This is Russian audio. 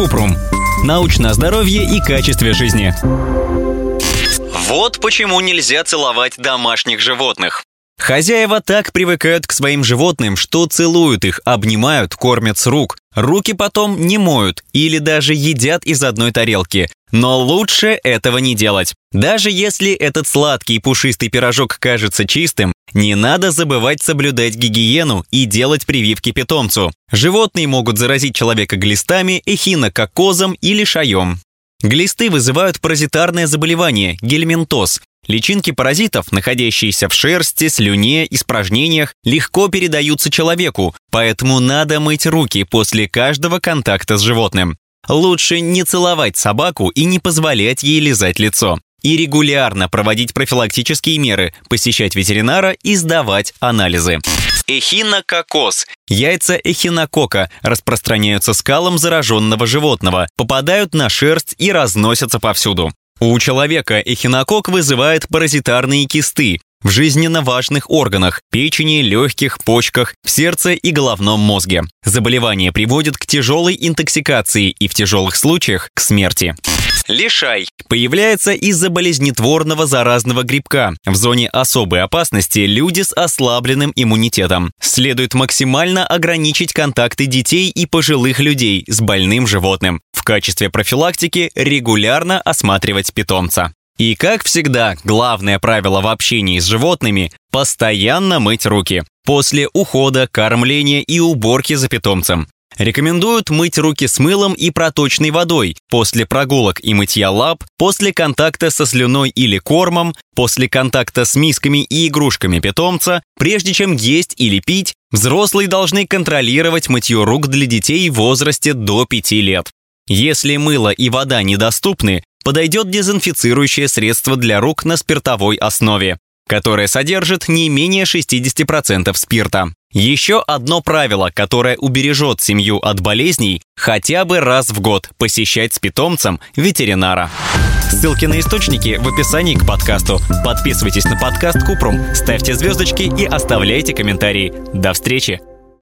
Купрум. Научное здоровье и качестве жизни. Вот почему нельзя целовать домашних животных. Хозяева так привыкают к своим животным, что целуют их, обнимают, кормят с рук. Руки потом не моют или даже едят из одной тарелки. Но лучше этого не делать. Даже если этот сладкий пушистый пирожок кажется чистым, не надо забывать соблюдать гигиену и делать прививки питомцу. Животные могут заразить человека глистами, эхинококозом или шаем. Глисты вызывают паразитарное заболевание – гельминтоз. Личинки паразитов, находящиеся в шерсти, слюне, испражнениях, легко передаются человеку, поэтому надо мыть руки после каждого контакта с животным. Лучше не целовать собаку и не позволять ей лизать лицо. И регулярно проводить профилактические меры, посещать ветеринара и сдавать анализы. Эхинококоз. Яйца эхинокока распространяются скалом зараженного животного, попадают на шерсть и разносятся повсюду. У человека эхинокок вызывает паразитарные кисты в жизненно важных органах – печени, легких, почках, в сердце и головном мозге. Заболевание приводит к тяжелой интоксикации и в тяжелых случаях – к смерти. Лишай. Появляется из-за болезнетворного заразного грибка. В зоне особой опасности люди с ослабленным иммунитетом. Следует максимально ограничить контакты детей и пожилых людей с больным животным. В качестве профилактики регулярно осматривать питомца. И как всегда, главное правило в общении с животными – постоянно мыть руки. После ухода, кормления и уборки за питомцем. Рекомендуют мыть руки с мылом и проточной водой после прогулок и мытья лап, после контакта со слюной или кормом, после контакта с мисками и игрушками питомца, прежде чем есть или пить, взрослые должны контролировать мытье рук для детей в возрасте до 5 лет. Если мыло и вода недоступны, подойдет дезинфицирующее средство для рук на спиртовой основе, которое содержит не менее 60% спирта. Еще одно правило, которое убережет семью от болезней, хотя бы раз в год посещать с питомцем ветеринара. Ссылки на источники в описании к подкасту. Подписывайтесь на подкаст Купрум, ставьте звездочки и оставляйте комментарии. До встречи!